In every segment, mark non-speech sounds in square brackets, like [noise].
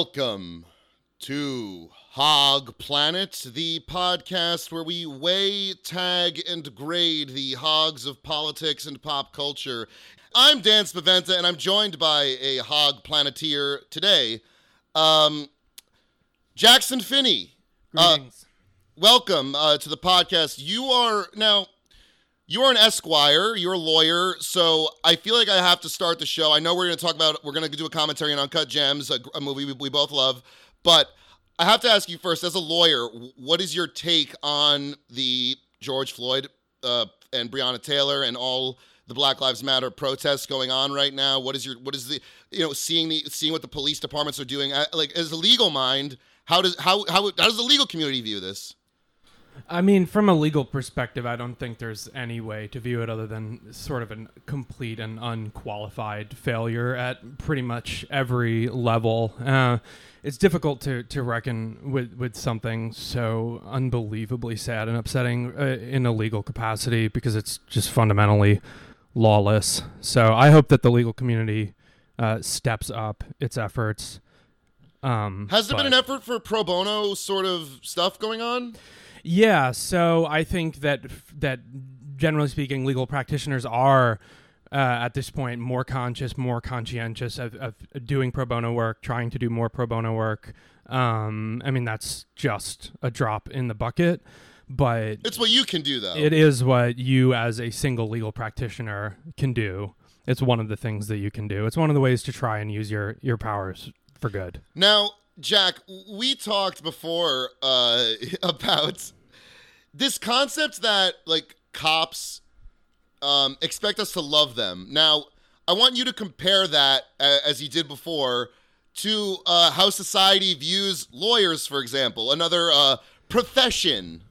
Welcome to Hog Planet, the podcast where we weigh, tag, and grade the hogs of politics and pop culture. I'm Dan Spaventa, and I'm joined by a hog planeteer today, um, Jackson Phinney. Uh, welcome uh, to the podcast. You are now. You are an esquire. You're a lawyer, so I feel like I have to start the show. I know we're going to talk about. We're going to do a commentary on Uncut Gems, a, a movie we, we both love, but I have to ask you first, as a lawyer, what is your take on the George Floyd uh, and Breonna Taylor and all the Black Lives Matter protests going on right now? What is your what is the you know seeing the seeing what the police departments are doing? Like as a legal mind, how does how how, how does the legal community view this? I mean, from a legal perspective, I don't think there's any way to view it other than sort of a complete and unqualified failure at pretty much every level. Uh, it's difficult to, to reckon with, with something so unbelievably sad and upsetting uh, in a legal capacity because it's just fundamentally lawless. So I hope that the legal community uh, steps up its efforts. Um, Has there been an effort for pro bono sort of stuff going on? Yeah, so I think that that generally speaking, legal practitioners are uh, at this point more conscious, more conscientious of, of doing pro bono work, trying to do more pro bono work. Um, I mean, that's just a drop in the bucket, but It's what you can do though. it is what you, as a single legal practitioner, can do. It's one of the things that you can do. It's one of the ways to try and use your your powers for good. Now, Jack, we talked before uh, [laughs] about this concept that like cops um, expect us to love them. Now, I want you to compare that as you did before to uh, how society views lawyers, for example, another uh, profession.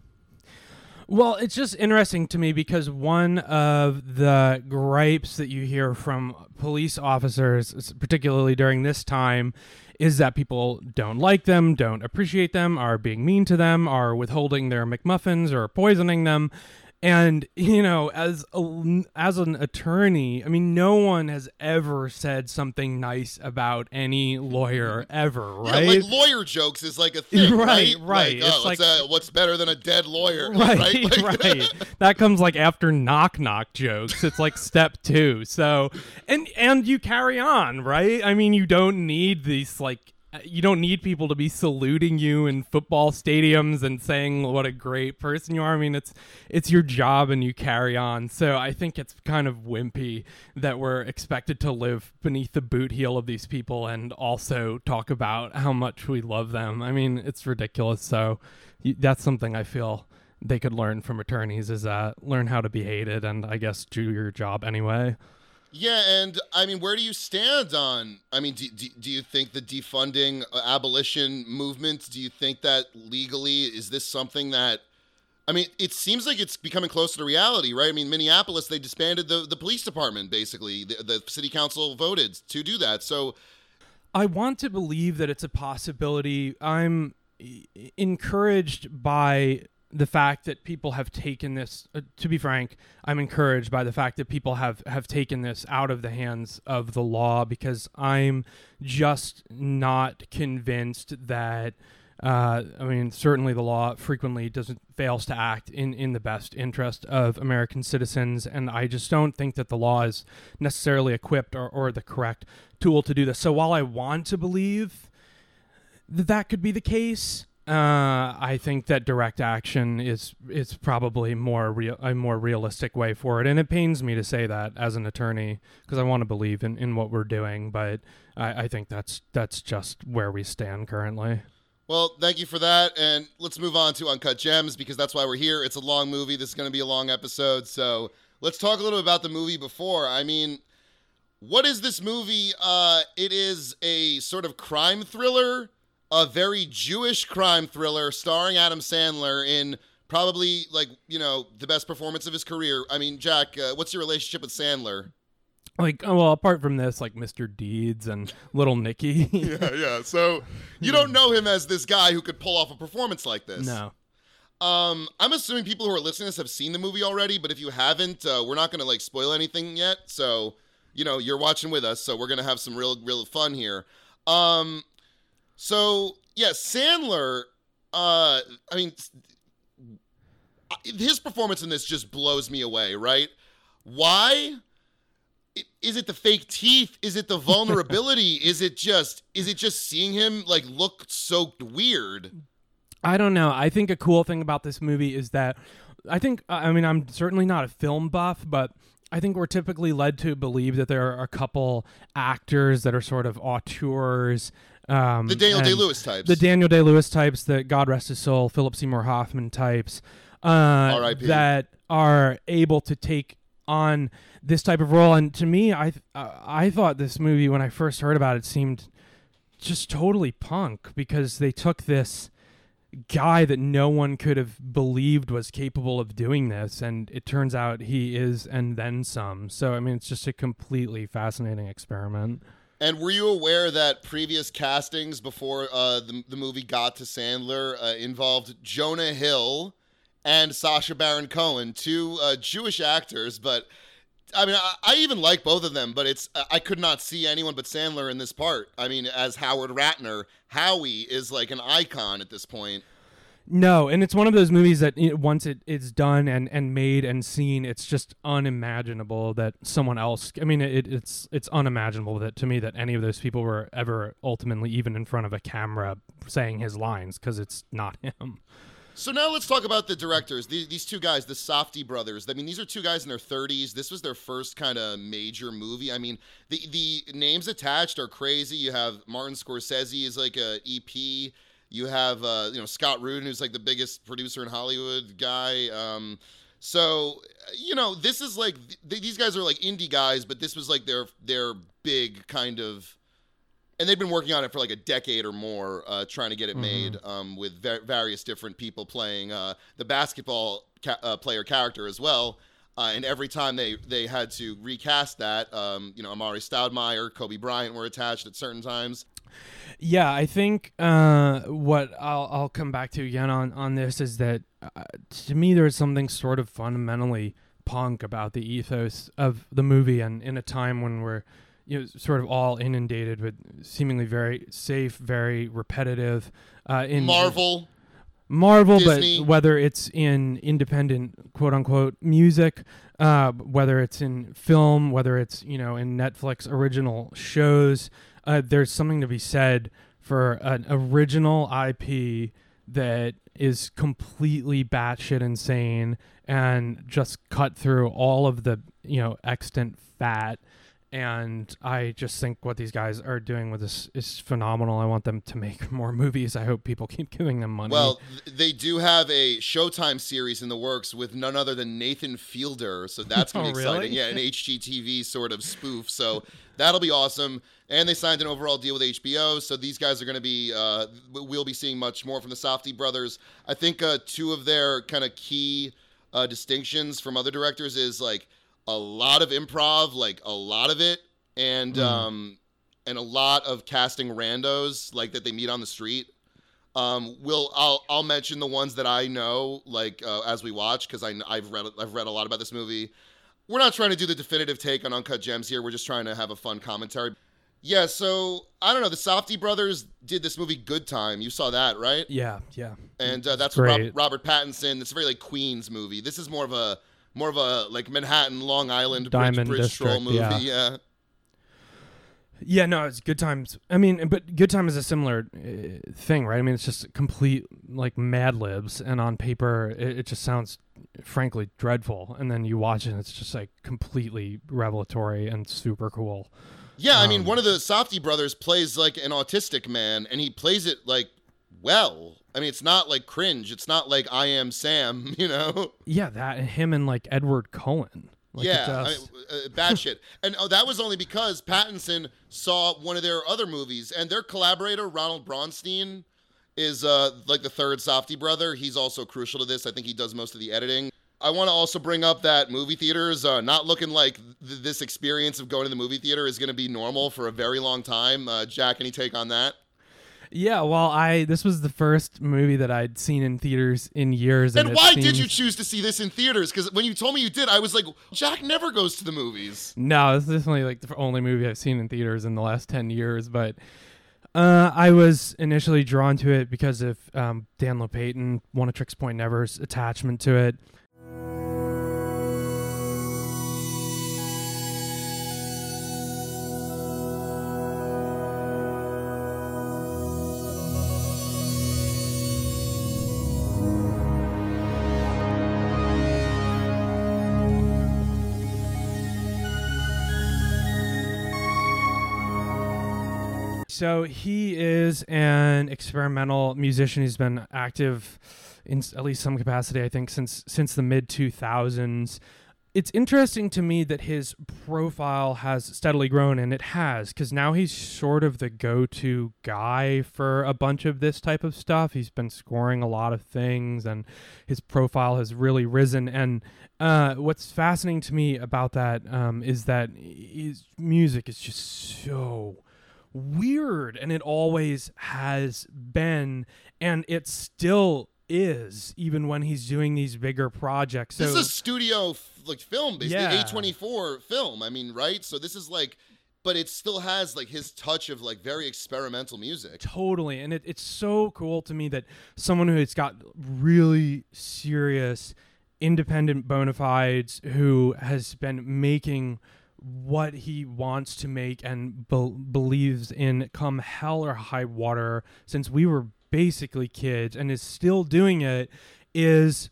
Well, it's just interesting to me because one of the gripes that you hear from police officers, particularly during this time, is that people don't like them, don't appreciate them, are being mean to them, are withholding their McMuffins or poisoning them. And [laughs] you know, as a, as an attorney, I mean, no one has ever said something nice about any lawyer ever, right? Yeah, like lawyer jokes is like a [laughs] thing, Right, right? right. Like, It's oh, like- what's, uh, what's better than a dead lawyer, [laughs] right Like- right that comes like after knock knock jokes it's like step two so and and you carry on right i mean you don't need these like Uh, you don't need people to be saluting you in football stadiums and saying what a great person you are. I mean, it's it's your job and you carry on. So I think it's kind of wimpy that we're expected to live beneath the boot heel of these people and also talk about how much we love them. I mean, it's ridiculous. So that's something I feel they could learn from attorneys is that learn how to be hated and I guess do your job anyway. Yeah, and I mean, where do you stand on? I mean, do, do, do you think the defunding uh, abolition movement? Do you think that legally is this something that? I mean, it seems like it's becoming closer to reality, right? I mean, Minneapolis they disbanded the the police department. Basically, the, the city council voted to do that. So, I want to believe that it's a possibility. I'm encouraged by the fact that people have taken this uh, to be frank i'm encouraged by the fact that people have have taken this out of the hands of the law because i'm just not convinced that uh, I mean, certainly the law frequently doesn't fails to act in, in the best interest of American citizens, and I just don't think that the law is necessarily equipped or, or the correct tool to do this. So while I want to believe that that could be the case, uh, I think that direct action is is probably more real a more realistic way for it, and it pains me to say that as an attorney because I want to believe in, in what we're doing, but I, I think that's that's just where we stand currently. well, thank you for that, and let's move on to Uncut Gems because that's why we're here. It's a long movie. This is going to be a long episode, so let's talk a little bit about the movie before. I mean, what is this movie? Uh, it is a sort of crime thriller, a very Jewish crime thriller starring Adam Sandler in probably like you know the best performance of his career. I mean, Jack, uh, what's your relationship with Sandler? Like, oh, well, apart from this, like Mr. Deeds and Little Nicky. [laughs] yeah, yeah. So you don't know him as this guy who could pull off a performance like this. no. Um, I'm assuming people who are listening to this have seen the movie already, but if you haven't, uh, we're not going to like spoil anything yet. So, you know, you're watching with us, so we're going to have some real, real fun here. Um, so yeah, Sandler. Uh, I mean, his performance in this just blows me away. Right? Why? Is it the fake teeth? Is it the [laughs] vulnerability? is it just? Is it just seeing him like look so weird? I don't know. I think a cool thing about this movie is that I think I mean I'm certainly not a film buff, but I think we're typically led to believe that there are a couple actors that are sort of auteurs. Um, the Daniel Day Lewis types. The Daniel Day Lewis types, the God rest his soul, Philip Seymour Hoffman types, uh, R.I.P.. that are able to take on this type of role. And to me, I uh, I thought this movie when I first heard about it seemed just totally punk because they took this guy that no one could have believed was capable of doing this and it turns out he is and then some so i mean it's just a completely fascinating experiment and were you aware that previous castings before uh, the, the movie got to sandler uh, involved jonah hill and sacha baron cohen two uh, jewish actors but I mean, I, I, even like both of them, but it's I could not see anyone but Sandler in this part. I mean, as Howard Ratner, Howie is like an icon at this point. No, and it's one of those movies that you know, once it, it's done and, and made and seen, it's just unimaginable that someone else. I mean, it, it's it's unimaginable that to me that any of those people were ever ultimately even in front of a camera saying his lines because it's not him. So now let's talk about the directors. These, these two guys, the Safdie brothers. I mean, these are two guys in their 30s. This was their first kind of major movie. I mean, the the names attached are crazy. You have Martin Scorsese is like a EP. You have uh, you know Scott Rudin, who's like the biggest producer in Hollywood guy. Um, so you know, this is like th- these guys are like indie guys, but this was like their their big kind of and they've been working on it for like a decade or more, uh, trying to get it mm-hmm. made um, with va- various different people playing uh, the basketball ca- uh, player character as well. Uh, and every time they they had to recast that, um, you know, Amar'e Stoudemire, Kobe Bryant were attached at certain times. Yeah, I think uh, what I'll I'll come back to again on on this is that uh, to me there's something sort of fundamentally punk about the ethos of the movie, and in a time when we're you know, sort of all inundated with seemingly very safe, very repetitive. Uh, in Marvel, Marvel, Disney. but whether it's in independent quote unquote music, uh, whether it's in film, whether it's you know in Netflix original shows, uh, there's something to be said for an original IP that is completely batshit insane and just cut through all of the you know extant fat and I just think what these guys are doing with this is phenomenal. I want them to make [laughs] more movies. I hope people [laughs] keep giving them money. Well, they do have a Showtime series in the works with none other than Nathan Fielder, so that's gonna [laughs] be oh, exciting. really? Yeah, an HGTV sort of spoof. So that'll be awesome. And they signed an overall deal with HBO, so these guys are going to be. Uh, we'll be seeing much more from the Safdie brothers. I think uh, two of their kind of key uh, distinctions from other directors is like a lot of improv, like a lot of it, and mm. um, and a lot of casting randos like that they meet on the street. Um, will I'll I'll mention the ones that I know like uh, as we watch because I I've read I've read a lot about this movie. We're not trying to do the definitive take on Uncut Gems here. We're just trying to have a fun commentary. Yeah, so I don't know. The Safdie brothers did this movie Good Time. You saw that, right? Yeah, yeah. And uh, that's Rob, Robert Pattinson. It's a very like Queens movie. This is more of a more of a like Manhattan, Long Island, Diamond Bridge, Bridge Stroll movie. Yeah. yeah. Yeah, no, it's good times. I mean, but good time is a similar uh, thing, right? I mean, it's just complete like Mad Libs, and on paper, it, it, just sounds frankly dreadful. And then you watch it, and it's just like completely revelatory and super cool. Yeah, um, I mean, um, one of the Safdie brothers plays like an autistic man, and he plays it like well. I mean, it's not like cringe. It's not like I am Sam, [laughs] you know? Yeah, that him and like Edward Cullen. Like yeah, I mean, uh, bad shit. And oh, that was only because Pattinson saw one of their other movies, and their collaborator Ronald Bronstein is uh, like the third Safdie brother. He's also crucial to this. I think he does most of the editing. I want to also bring up that movie theaters uh, not looking like th- this experience of going to the movie theater is going to be normal for a very long time. Uh, Jack, any take on that? Yeah, well, I this was the first movie that I'd seen in theaters in years. And, it why did you choose to see this in theaters? Because when you told me you did, I was like, Jack never goes to the movies. No, this is definitely like the only movie I've seen in theaters in the last ten years. But uh, I was initially drawn to it because of um, Dan Lopatin, Oneohtrix Point Never's attachment to it. So he is an experimental musician. He's been active in at least some capacity, I think, since since the mid two thousands. It's interesting to me that his profile has steadily grown, and it has, because now he's sort of the go-to guy for a bunch of this type of stuff. He's been scoring a lot of things, and his profile has really risen. And uh, what's fascinating to me about that um, is that his music is just so weird and it always has been and it still is even when he's doing these bigger projects so this is a studio like film, basically Yeah. A24 film. I mean, right? So this is like, but it still has like his touch of like very experimental music. totally and it, it's so cool to me that someone who's got really serious independent bona fides who has been making what he wants to make and be- believes in come hell or high water since we were basically kids and is still doing it is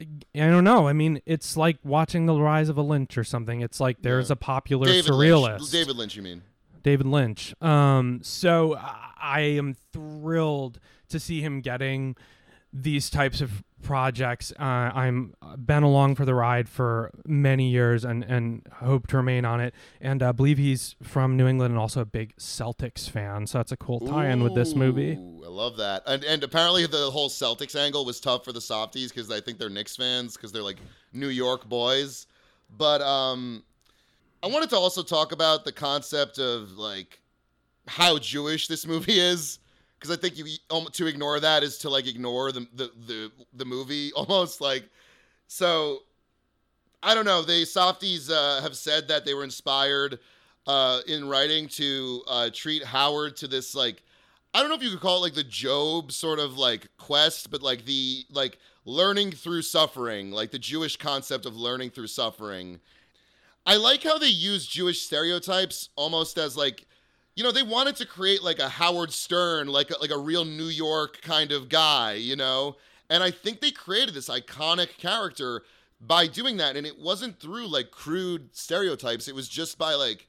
I don't know. I mean, it's like watching the rise of a Lynch or something. It's like there's Yeah. a popular David surrealist. Lynch. David Lynch, you mean? David Lynch. Um, so I I am thrilled to see him getting these types of projects. Uh, I'm been along for the ride for many years and and hope to remain on it. And I believe he's from New England and also a big Celtics fan. So that's a cool tie-in with this movie. I love that. And and apparently the whole Celtics angle was tough for the Safdies because I think they're Knicks fans because they're like New York boys. But um, I wanted to also talk about the concept of like how Jewish this movie is because I think you um, to ignore that is to like ignore the the the, the movie [laughs] almost like so. I don't know. The Safdies uh, have said that they were inspired uh, in writing to uh, treat Howard to this like I don't know if you could call it like the Job sort of like quest, but like the like learning through suffering, like the Jewish concept of learning through suffering. I like how they use Jewish stereotypes almost as like you know they wanted to create like a Howard Stern, like a, like a real New York kind of guy, you know. And I think they created this iconic character by doing that, and it wasn't through like crude stereotypes. It was just by like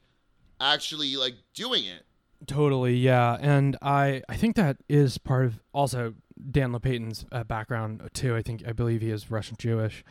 actually like doing it. Totally, yeah, and I I think that is part of also Dan Lopatin's uh, background too. I think I believe he is Russian Jewish,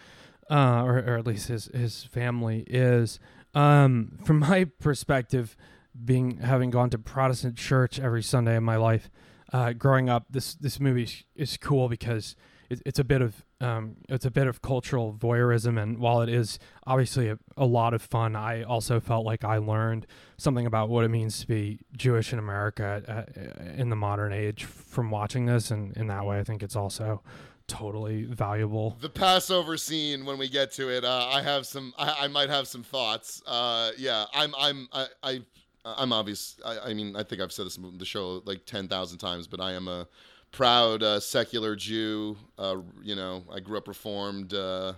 uh, or or at least his his family is. Um, from my perspective, being having gone to Protestant church every Sunday in my life, uh, growing up, this this movie is, cool because it, it's a bit of um, it's a bit of cultural voyeurism, and while it is obviously a, a lot of fun, I also felt like I learned something about what it means to be Jewish in America uh, in the modern age from watching this, and in that way, I think it's also totally valuable. The Passover scene when we get to it, uh, I have some. I, I might have some thoughts. Uh, yeah, I'm. I'm. I. I I'm obvious. I, I mean, I think I've said this in the show like ten thousand times, but I am a proud uh, secular Jew. Uh, you know, I grew up Reformed. Uh,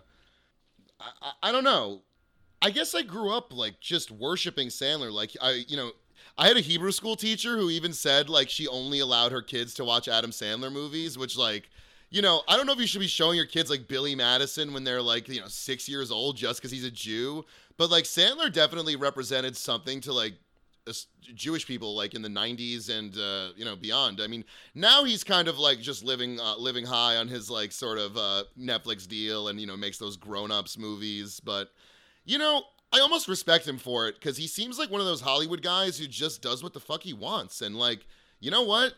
I, I, don't know. I guess I grew up like just worshiping Sandler. Like I, you know, I had a Hebrew school teacher who even said like she only allowed her kids to watch Adam Sandler movies, which like, you know, I don't know if you should be showing your kids like Billy Madison when they're like, you know, six years old just because he's a Jew. But like Sandler definitely represented something to like Jewish people like in the 90s and uh, you know beyond. I mean, now he's kind of like just living uh, living high on his like sort of uh, Netflix deal and you know makes those grown-ups movies, but you know, I almost respect him for it cuz he seems like one of those Hollywood guys who just does what the fuck he wants and like, you know what?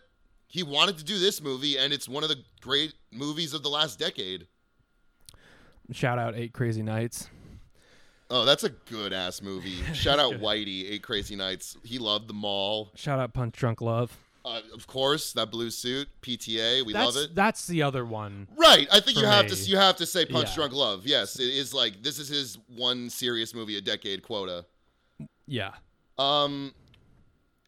He wanted to do this movie and it's one of the great movies of the last decade. Shout out Eight Crazy Nights. Oh, that's a good ass movie. [laughs] Shout out Whitey, Eight Crazy Nights. He loved the mall. Shout out Punch Drunk Love. Uh, of course, that blue suit, PTA, we that's, love it. That's the other one. Right. I think you have me. to you have to say Punch Yeah. Drunk Love. Yes, it is like this is his one serious movie a decade quota. Yeah. Um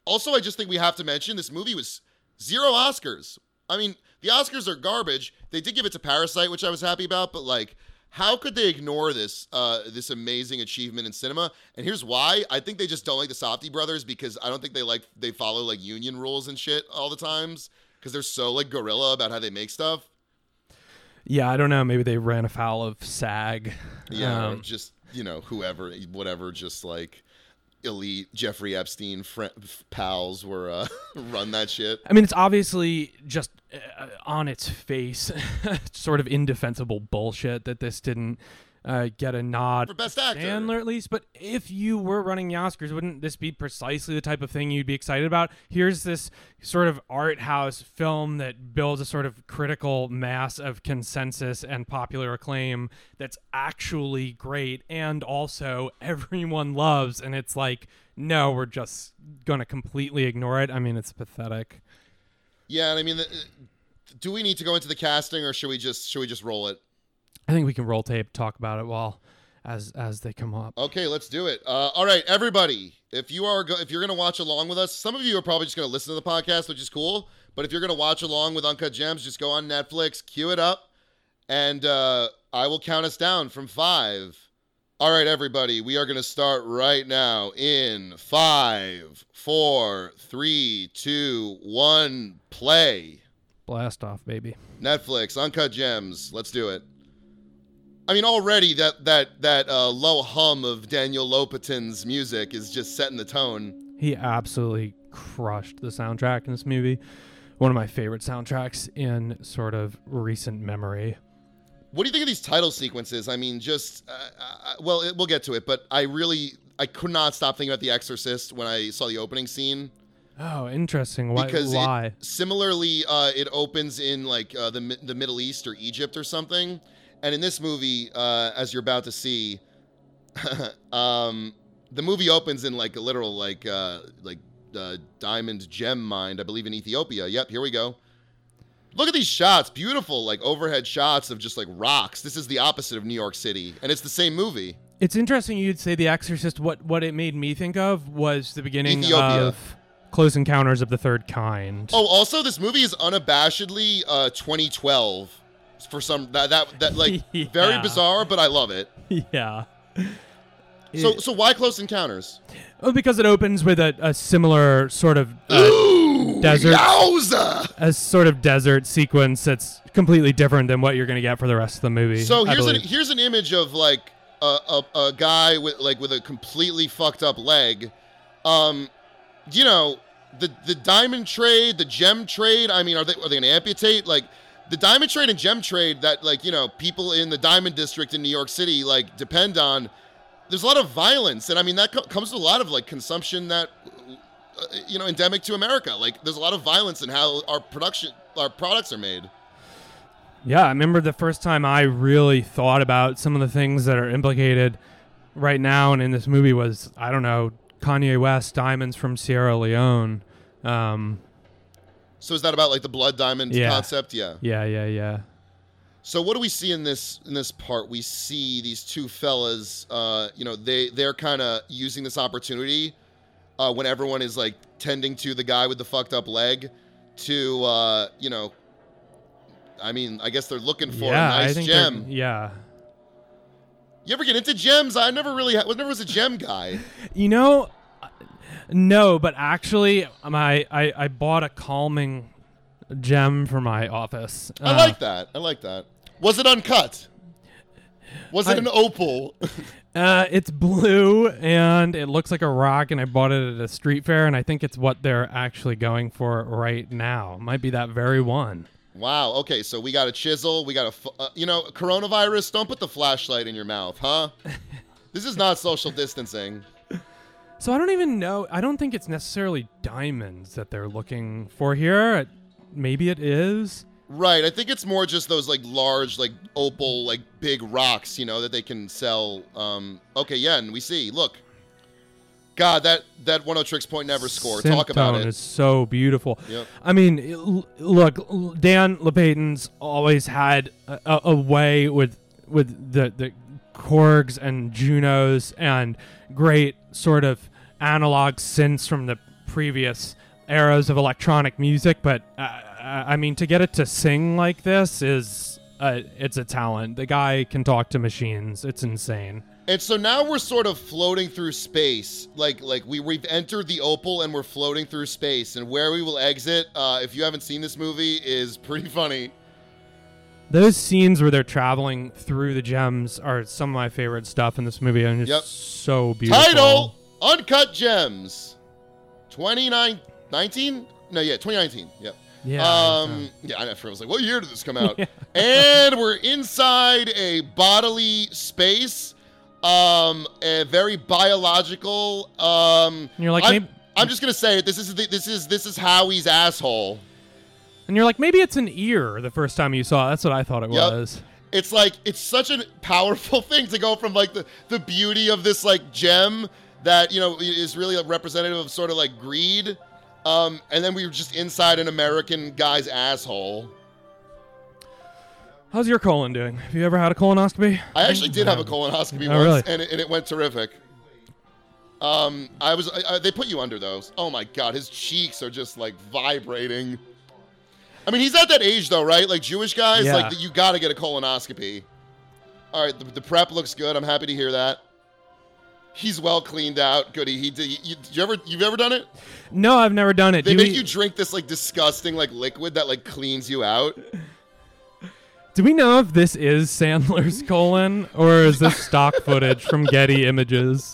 also I just think we have to mention this movie was zero Oscars. I mean, the Oscars are garbage. They did give it to Parasite, which I was happy about, but like how could they ignore this uh, this amazing achievement in cinema? And here's why: I think they just don't like the Safdie brothers because I don't think they like they follow like union rules and shit all the times because they're so like guerrilla about how they make stuff. Yeah, I don't know. Maybe they ran afoul of SAG. Yeah, Um, just you know whoever, whatever, just like elite Jeffrey Epstein fr- pals were uh, [laughs] run that shit. I mean, it's obviously just uh, on its face, [laughs] sort of indefensible bullshit that this didn't uh, get a nod. For Best Actor. Sandler, at least. But if you were running the Oscars, wouldn't this be precisely the type of thing you'd be excited about? Here's this sort of art house film that builds a sort of critical mass of consensus and popular acclaim that's actually great and also [laughs] everyone loves. And it's like, no, we're just going to completely ignore it. I mean, it's pathetic. Yeah, and I mean, the, do we need to go into the casting, or should we just should we just roll it? I think we can roll tape, talk about it while as as they come up. Okay, let's do it. Uh, all right, everybody. If you are go- if you're gonna watch along with us, some of you are probably just gonna listen to the podcast, which is cool. But if you're gonna watch along with Uncut Gems, just go on Netflix, cue it up, and uh, I will count us down from five. All right, everybody, we are gonna start right now in five, four, three, two, one, play. Blast off, baby. Netflix, Uncut Gems. Let's do it. I mean, already that that that uh, low hum of Daniel Lopatin's music is just setting the tone. He absolutely crushed the soundtrack in this movie. One of my favorite soundtracks in sort of recent memory. What do you think of these title sequences? I mean, just uh, uh, well, it, we'll get to it, but I really I could not stop thinking about The Exorcist when I saw the opening scene. Oh, interesting. Why? Because it- why? Similarly, uh, it opens in like uh, the the Middle East or Egypt or something, and in this movie, uh, as you're about to see, [laughs] um, the movie opens in like a literal like uh, like uh, diamond gem mine, I believe in Ethiopia. Yep, here we go. Look at these shots, beautiful like overhead shots of just like rocks. This is the opposite of New York City, and it's the same movie. It's interesting you'd say The Exorcist. What what it made me think of was the beginning Ethiopia. of Close Encounters of the Third Kind. Oh, also, this movie is unabashedly uh, 2012 for some that that, that like [laughs] very bizarre, but I love it. yeah. So so why Close Encounters? oh, because it opens with a, a similar sort of uh, Ooh, desert- Yowza! a sort of desert sequence that's completely different than what you're going to get for the rest of the movie. So here's an here's an image of like a, a, a guy with like with a completely fucked up leg. Um, you know the the diamond trade, the gem trade. I mean, are they are they gonna amputate like? The diamond trade and gem trade that like you know people in the diamond district in New York City like depend on. There's a lot of violence, and I mean that co- comes with a lot of like consumption that uh, you know endemic to America. Like there's a lot of violence in how our production our products are made. Yeah, I remember the first time I really thought about some of the things that are implicated right now and in this movie was I don't know Kanye West, Diamonds from Sierra Leone. Um, So is that about like the blood diamond Yeah. concept? Yeah. yeah, yeah, yeah. So what do we see in this in this part? We see these two fellas. Uh, you know, they they're kind of using this opportunity uh, when everyone is like tending to the guy with the fucked up leg to uh, you know. I mean, I guess they're looking for yeah, a nice gem. Yeah. You ever get into gems? I never really, ha- never was a gem guy. You know, no, but actually, my I, I bought a calming gem for my office. I Uh, like that. I like that. Was it uncut? Was it I- an opal? [laughs] Uh, it's blue and it looks like a rock, and I bought it at a street fair, and I think it's what they're actually going for right now. Might be that very one. Wow. Okay, so we got a chisel. We got a, uh, you know, coronavirus. Don't put the flashlight in your mouth, huh? [laughs] this is not social distancing. So I don't even know. I don't think it's necessarily diamonds that they're looking for here. Maybe it is. Right. I think it's more just those like large, like opal, like big rocks, you know, that they can sell. Um, okay, yeah, and we see. Look, God, that that Oneohtrix Point Never score. Talk about it. is so beautiful. Yep. I mean, look, Dan Lopatin's always had a, a, a way with with the the Korgs and Junos and great sort of analog synths from the previous eras of electronic music. But uh, I mean, to get it to sing like this is. Uh, it's a talent. The guy can talk to machines. It's insane. And so now we're sort of floating through space, like like we we've entered the opal and we're floating through space. And where we will exit, uh, if you haven't seen this movie, is pretty funny. Those scenes where they're traveling through the gems are some of my favorite stuff in this movie, and it's Yep. so beautiful. Title: Uncut Gems, 2019. No, yeah, 2019. Yep. Yeah. Um, yeah, I never was like, what year did this come out? [laughs] and we're inside a bodily space, um, a very biological. Um, And you're like, I'm, maybe- I'm just gonna say it. This is the, this is this is Howie's asshole. And you're like, maybe it's an ear. The first time you saw it, that's what I thought it Yep. was. It's like it's such a powerful [laughs] thing to go from like the the beauty of this like gem that you know is really a representative of sort of like greed. Um, and then we were just inside an American guy's asshole. How's your colon doing? Have you ever had a colonoscopy? I actually did have a colonoscopy Oh, once, really? and, it, and it went terrific. Um, I was I, I, they put you under those. Oh my god, his cheeks are just like vibrating. I mean, he's at that age though, right? Like Jewish guys, Yeah. like you got to get a colonoscopy. All right, the, the prep looks good. I'm happy to hear that. He's well cleaned out. Goody. He did. You, you ever you've ever done it? No, I've never done it. They do, make we, you drink this like disgusting like liquid that like cleans you out. do we know if this is Sandler's colon or is this stock footage from Getty Images?